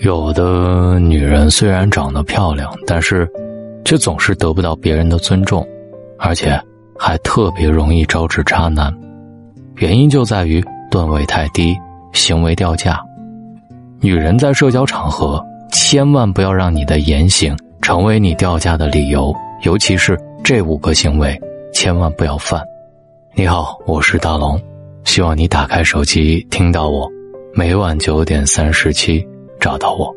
有的女人虽然长得漂亮，但是却总是得不到别人的尊重，而且还特别容易招致渣男。原因就在于段位太低，行为掉价。女人在社交场合千万不要让你的言行成为你掉价的理由，尤其是这五个行为，千万不要犯。你好，我是大龙，希望你打开手机听到我，每晚九点三十七。找到我。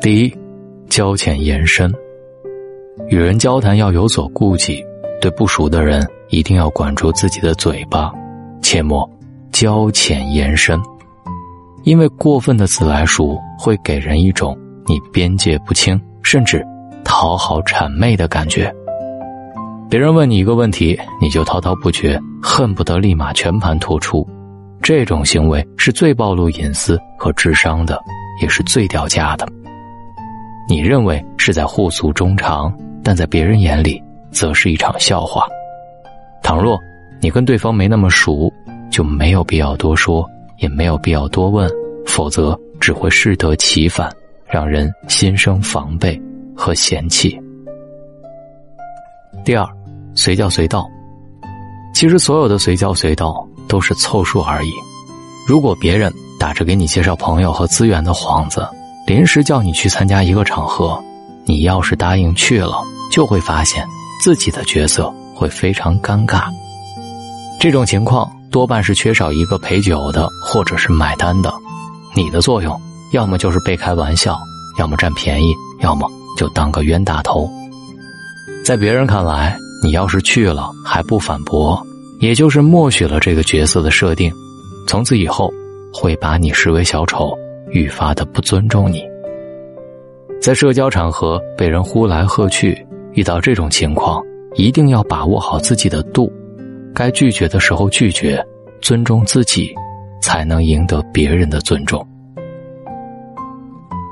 第一，交浅言深。与人交谈要有所顾忌，对不熟的人一定要管住自己的嘴巴，切莫交浅言深。因为过分的自来熟会给人一种你边界不清，甚至讨好谄媚的感觉。别人问你一个问题，你就滔滔不绝，恨不得立马全盘托出。这种行为是最暴露隐私和智商的，也是最掉价的。你认为是在互诉衷肠，但在别人眼里，则是一场笑话。倘若你跟对方没那么熟，就没有必要多说，也没有必要多问，否则只会适得其反，让人心生防备和嫌弃。第二，随叫随到。其实，所有的随叫随到。都是凑数而已。如果别人打着给你介绍朋友和资源的幌子，临时叫你去参加一个场合，你要是答应去了，就会发现自己的角色会非常尴尬。这种情况多半是缺少一个陪酒的，或者是买单的。你的作用要么就是被开玩笑，要么占便宜，要么就当个冤大头。在别人看来，你要是去了还不反驳。也就是默许了这个角色的设定，从此以后会把你视为小丑，愈发的不尊重你。在社交场合被人呼来喝去，遇到这种情况，一定要把握好自己的度，该拒绝的时候拒绝，尊重自己，才能赢得别人的尊重。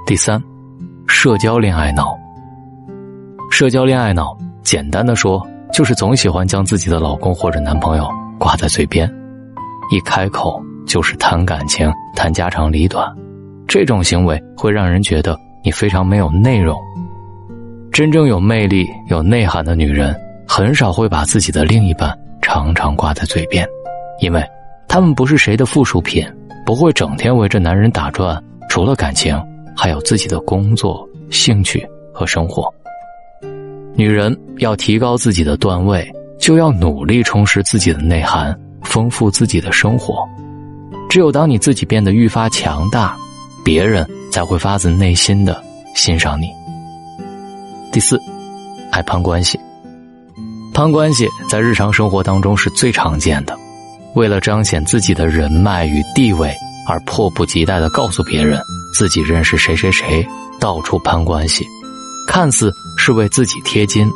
第三，社交恋爱脑。社交恋爱脑，简单的说。就是总喜欢将自己的老公或者男朋友挂在嘴边，一开口就是谈感情、谈家长里短，这种行为会让人觉得你非常没有内容。真正有魅力、有内涵的女人，很少会把自己的另一半常常挂在嘴边，因为她们不是谁的附属品，不会整天围着男人打转。除了感情，还有自己的工作、兴趣和生活。女人要提高自己的段位，就要努力充实自己的内涵，丰富自己的生活。只有当你自己变得愈发强大，别人才会发自内心的欣赏你。第四，爱攀关系。攀关系在日常生活当中是最常见的，为了彰显自己的人脉与地位，而迫不及待的告诉别人自己认识谁谁谁，到处攀关系。看似是为自己贴金，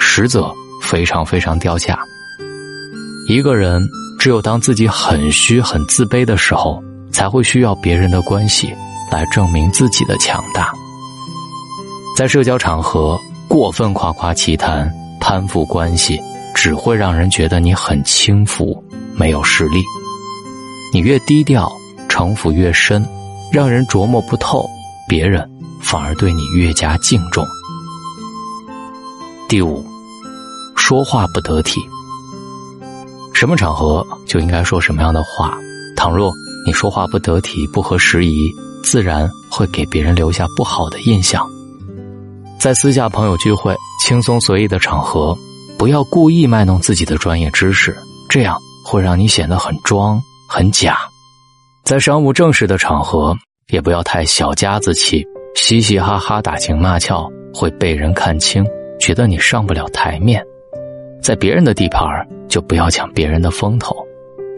实则非常非常掉价。一个人只有当自己很虚、很自卑的时候，才会需要别人的关系来证明自己的强大。在社交场合过分夸夸其谈、攀附关系，只会让人觉得你很轻浮、没有实力。你越低调，城府越深，让人琢磨不透，别人反而对你越加敬重。第五，说话不得体。什么场合就应该说什么样的话。倘若你说话不得体、不合时宜，自然会给别人留下不好的印象。在私下朋友聚会、轻松随意的场合，不要故意卖弄自己的专业知识，这样会让你显得很装、很假。在商务正式的场合，也不要太小家子气，嘻嘻哈哈、打情骂俏，会被人看清。觉得你上不了台面，在别人的地盘就不要抢别人的风头，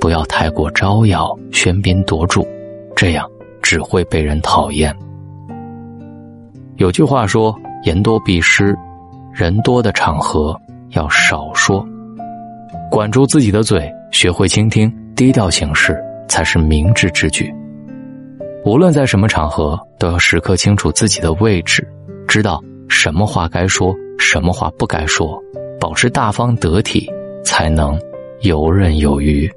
不要太过招摇、喧宾夺主，这样只会被人讨厌。有句话说：“言多必失”，人多的场合要少说，管住自己的嘴，学会倾听，低调行事才是明智之举。无论在什么场合，都要时刻清楚自己的位置，知道什么话该说。什么话不该说，保持大方得体，才能游刃有余。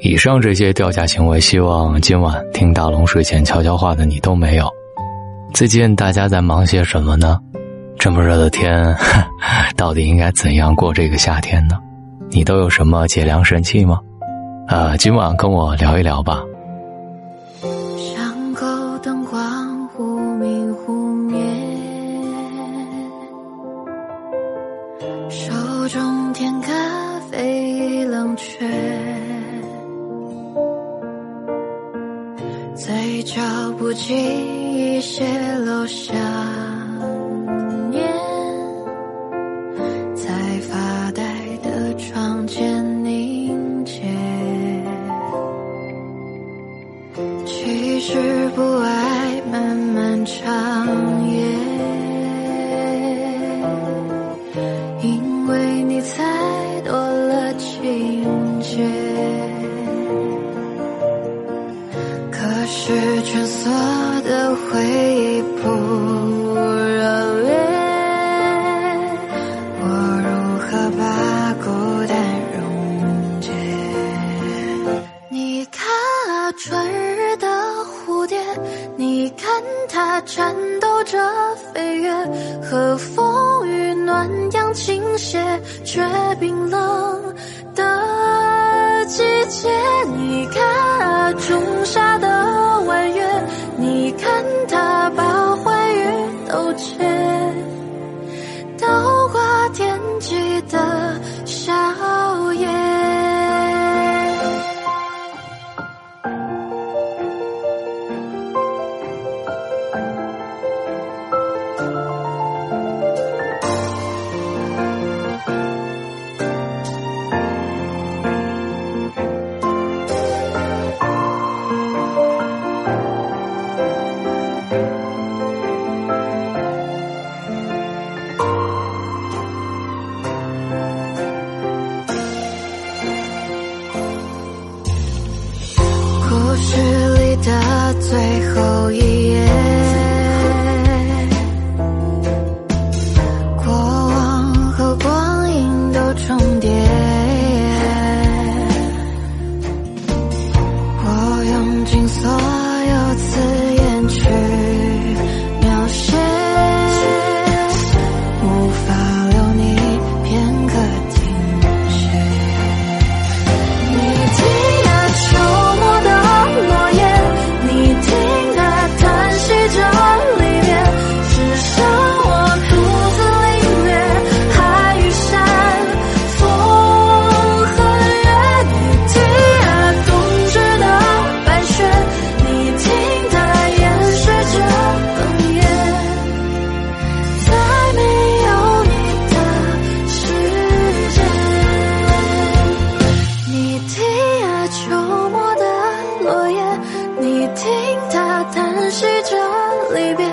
以上这些掉价行为，希望今晚听大龙睡前悄悄话的你都没有。最近大家在忙些什么呢？这么热的天，到底应该怎样过这个夏天呢？你都有什么解凉神器吗？呃，今晚跟我聊一聊吧。手中甜咖啡已冷却，嘴角不经意泄露下。是蜷缩的回忆不热烈，我如何把孤单溶解？你看啊，春日的蝴蝶，你看它颤抖着飞跃，和风与暖阳倾斜，却冰冷的季节。你看啊，仲夏的弯月，你看它把。leave it